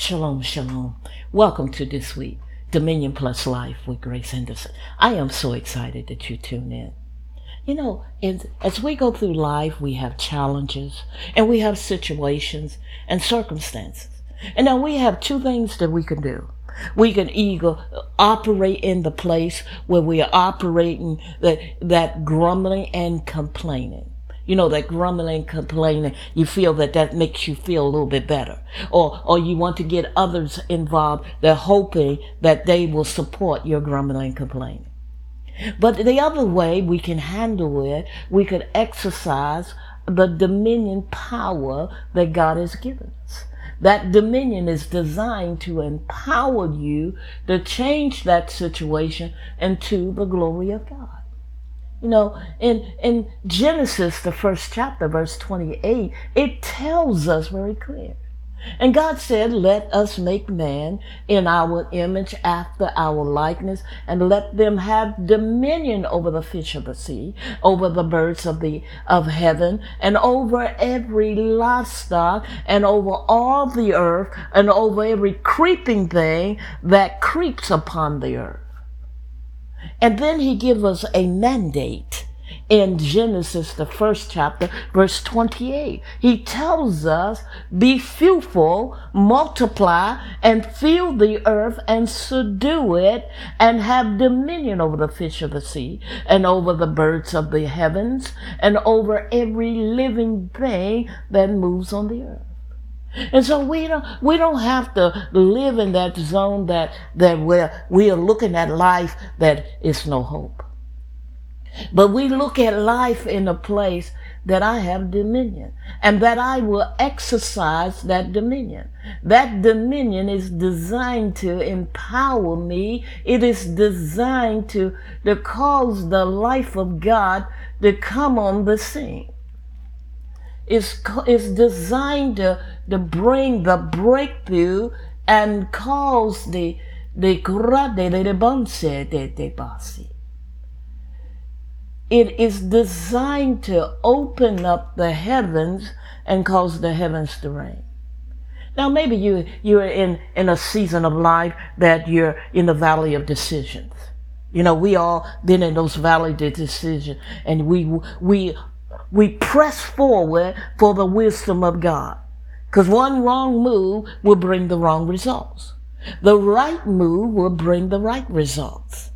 Shalom, shalom. Welcome to this week, Dominion Plus Life with Grace Henderson. I am so excited that you tune in. You know, and as we go through life, we have challenges and we have situations and circumstances. And now we have two things that we can do. We can either operate in the place where we are operating that, that grumbling and complaining you know, that grumbling, complaining, you feel that that makes you feel a little bit better. Or, or you want to get others involved. They're hoping that they will support your grumbling, complaining. But the other way we can handle it, we could exercise the dominion power that God has given us. That dominion is designed to empower you to change that situation into the glory of God. You know, in, in Genesis, the first chapter, verse 28, it tells us very clear. And God said, Let us make man in our image after our likeness, and let them have dominion over the fish of the sea, over the birds of the of heaven, and over every livestock, and over all the earth, and over every creeping thing that creeps upon the earth. And then he gives us a mandate in Genesis, the first chapter, verse 28. He tells us, be fruitful, multiply, and fill the earth and subdue it, and have dominion over the fish of the sea, and over the birds of the heavens, and over every living thing that moves on the earth. And so we don't we don't have to live in that zone that that where we are looking at life that is no hope. But we look at life in a place that I have dominion and that I will exercise that dominion. That dominion is designed to empower me. It is designed to, to cause the life of God to come on the scene is, is designed to, to bring the breakthrough and cause the the debance, the debassi. It is designed to open up the heavens and cause the heavens to rain. Now maybe you you're in in a season of life that you're in the valley of decisions. You know, we all been in those valley of decision and we we we press forward for the wisdom of God. Because one wrong move will bring the wrong results. The right move will bring the right results.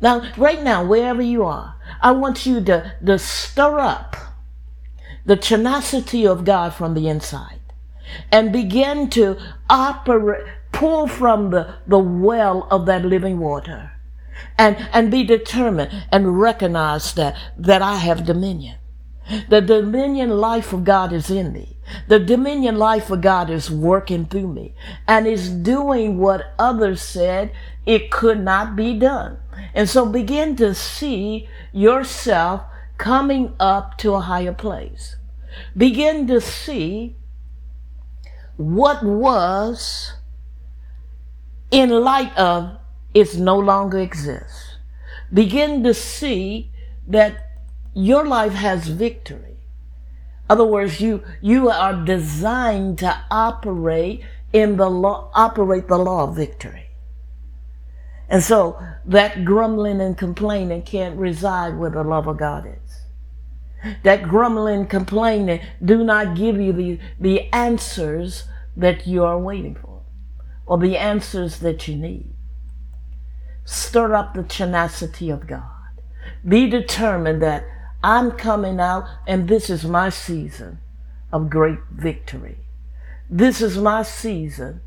Now, right now, wherever you are, I want you to, to stir up the tenacity of God from the inside and begin to operate, pull from the, the well of that living water and, and be determined and recognize that, that I have dominion. The dominion life of God is in me. The dominion life of God is working through me and is doing what others said it could not be done. And so begin to see yourself coming up to a higher place. Begin to see what was in light of it no longer exists. Begin to see that your life has victory. Other words, you you are designed to operate in the law, operate the law of victory. And so that grumbling and complaining can't reside where the love of God is. That grumbling, complaining do not give you the, the answers that you are waiting for or the answers that you need. Stir up the tenacity of God. Be determined that I'm coming out, and this is my season of great victory. This is my season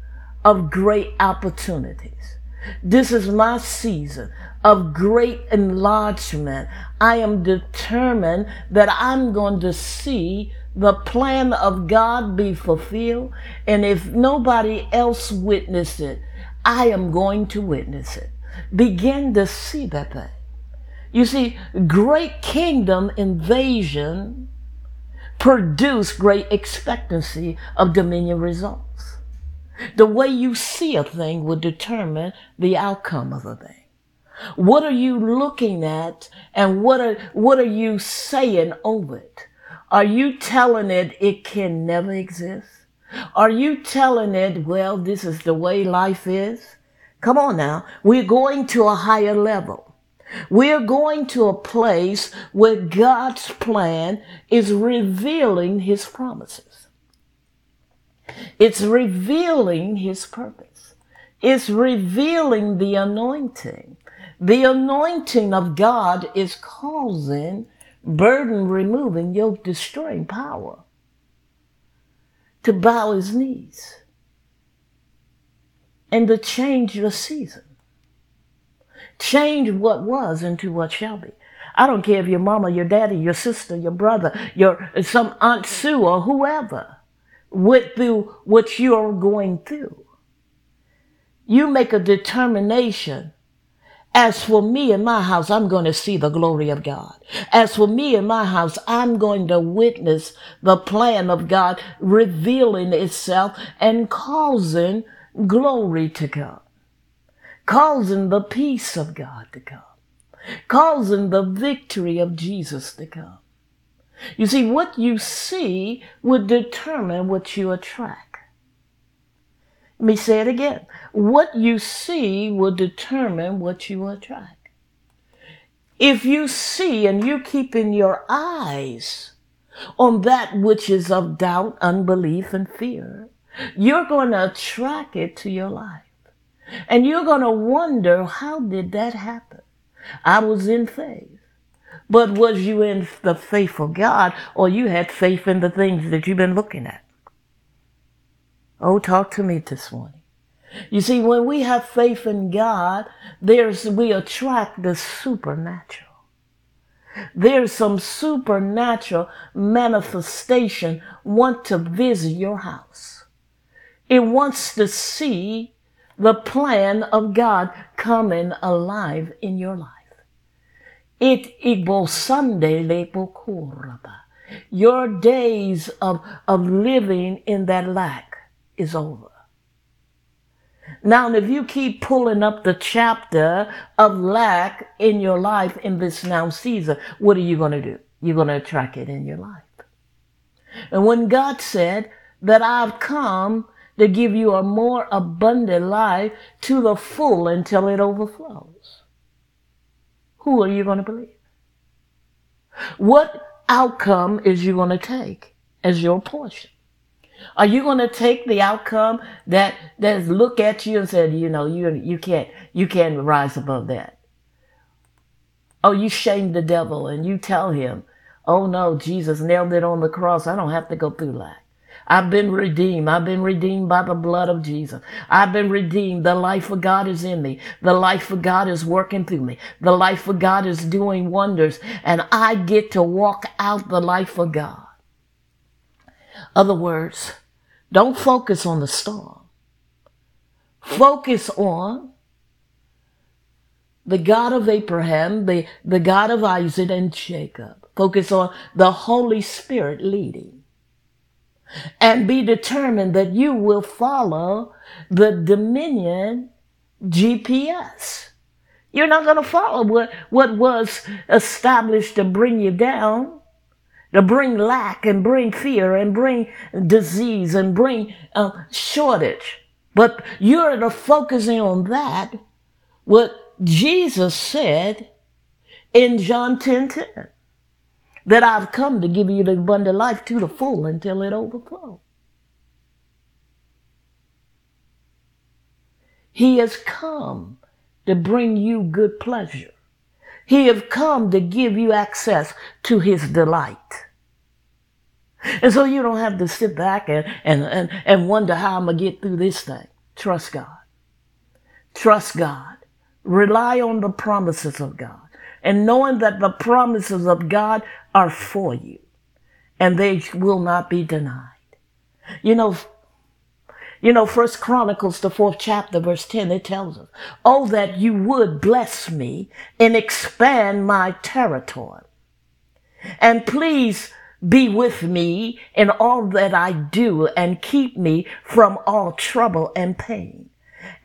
of great opportunities. This is my season of great enlargement. I am determined that I'm going to see the plan of God be fulfilled. And if nobody else witnessed it, I am going to witness it. Begin to see that thing. You see, great kingdom invasion produce great expectancy of dominion results. The way you see a thing will determine the outcome of a thing. What are you looking at and what are, what are you saying over it? Are you telling it it can never exist? Are you telling it, well, this is the way life is? Come on now. We're going to a higher level. We're going to a place where God's plan is revealing his promises. It's revealing his purpose. It's revealing the anointing. The anointing of God is causing burden removing, yoke destroying power to bow his knees and to change the season. Change what was into what shall be. I don't care if your mama, your daddy, your sister, your brother, your some Aunt Sue or whoever went through what you're going through. You make a determination as for me and my house, I'm going to see the glory of God. As for me and my house, I'm going to witness the plan of God revealing itself and causing glory to come, causing the peace of God to come, causing the victory of Jesus to come. You see, what you see would determine what you attract. Let me say it again. What you see will determine what you attract. If you see and you keep in your eyes on that which is of doubt, unbelief, and fear, you're going to attract it to your life. And you're going to wonder, how did that happen? I was in faith. But was you in the faith of God or you had faith in the things that you've been looking at? Oh, talk to me this morning. You see, when we have faith in God, there's we attract the supernatural. There's some supernatural manifestation want to visit your house. It wants to see the plan of God coming alive in your life. It igbo Sunday Your days of, of living in that lack is over. Now, if you keep pulling up the chapter of lack in your life in this now season, what are you going to do? You're going to attract it in your life. And when God said that I've come to give you a more abundant life to the full until it overflows, who are you going to believe? What outcome is you going to take as your portion? Are you going to take the outcome that that look at you and said, you know, you you can't you can't rise above that? Oh, you shame the devil and you tell him, oh no, Jesus nailed it on the cross. I don't have to go through that. I've been redeemed. I've been redeemed by the blood of Jesus. I've been redeemed. The life of God is in me. The life of God is working through me. The life of God is doing wonders. And I get to walk out the life of God. Other words, don't focus on the storm. Focus on the God of Abraham, the, the God of Isaac and Jacob. Focus on the Holy Spirit leading. And be determined that you will follow the dominion GPS. You're not going to follow what, what was established to bring you down to bring lack and bring fear and bring disease and bring uh, shortage. But you're focusing on that, what Jesus said in John 10 10, that I've come to give you the abundant life to the full until it overflows. He has come to bring you good pleasure. He has come to give you access to his delight. And so you don't have to sit back and, and, and, and wonder how I'm going to get through this thing. Trust God. Trust God. Rely on the promises of God. And knowing that the promises of God are for you and they will not be denied. You know, you know, First Chronicles, the fourth chapter, verse 10, it tells us, Oh, that you would bless me and expand my territory. And please be with me in all that I do and keep me from all trouble and pain.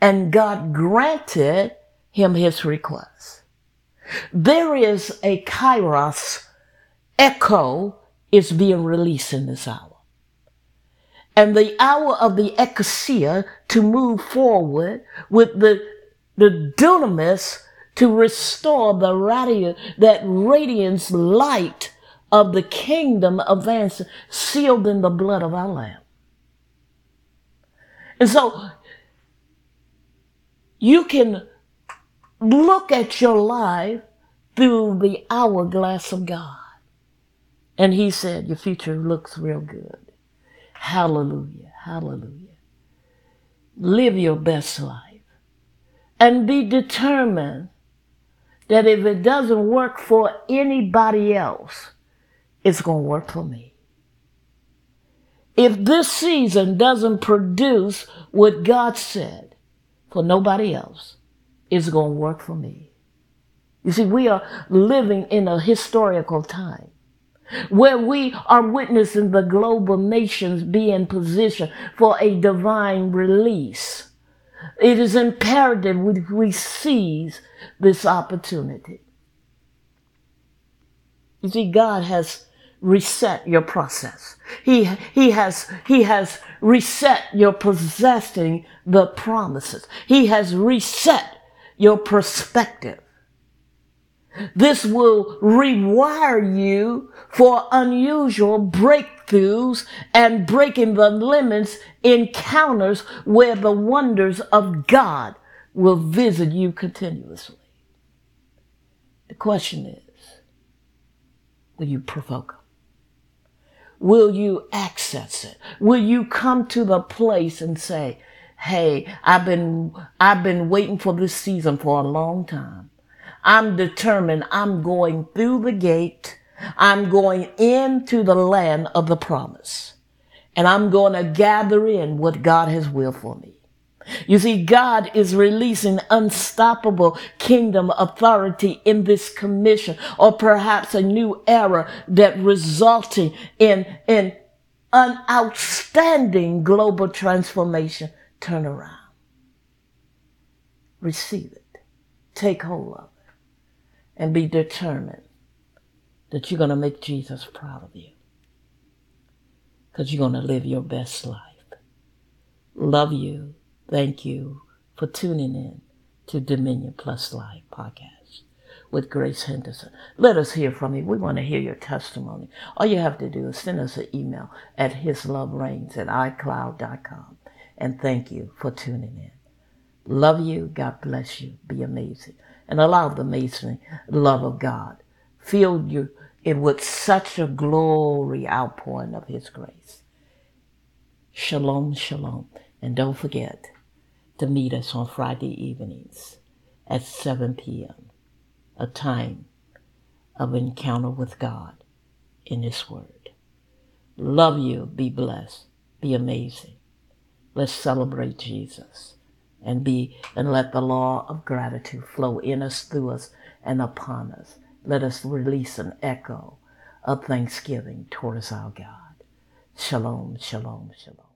And God granted him his request. There is a kairos echo is being released in this hour. and the hour of the ecclesia to move forward with the, the dunamis to restore the that radiance light of the kingdom advancing, sealed in the blood of our Lamb. And so you can look at your life through the hourglass of God. And he said, Your future looks real good. Hallelujah. Hallelujah. Live your best life and be determined that if it doesn't work for anybody else, it's going to work for me. If this season doesn't produce what God said for nobody else, it's going to work for me. You see, we are living in a historical time where we are witnessing the global nations be in position for a divine release. It is imperative we, we seize this opportunity. You see, God has reset your process. He, he has, he has reset your possessing the promises. He has reset your perspective. This will rewire you for unusual breakthroughs and breaking the limits encounters where the wonders of God will visit you continuously. The question is, will you provoke? Will you access it? Will you come to the place and say, Hey, I've been, I've been waiting for this season for a long time. I'm determined I'm going through the gate. I'm going into the land of the promise. And I'm going to gather in what God has willed for me. You see, God is releasing unstoppable kingdom authority in this commission, or perhaps a new era that resulting in, in an outstanding global transformation turnaround. Receive it. Take hold of it. And be determined that you're going to make Jesus proud of you. Because you're going to live your best life. Love you Thank you for tuning in to Dominion Plus Life podcast with Grace Henderson. Let us hear from you. We want to hear your testimony. All you have to do is send us an email at hislovereigns at icloud.com. And thank you for tuning in. Love you. God bless you. Be amazing. And allow the amazing love of God fill you in with such a glory outpouring of His grace. Shalom, shalom. And don't forget, to meet us on Friday evenings at 7 p.m., a time of encounter with God in His Word. Love you. Be blessed. Be amazing. Let's celebrate Jesus and be and let the law of gratitude flow in us, through us, and upon us. Let us release an echo of thanksgiving towards our God. Shalom, shalom, shalom.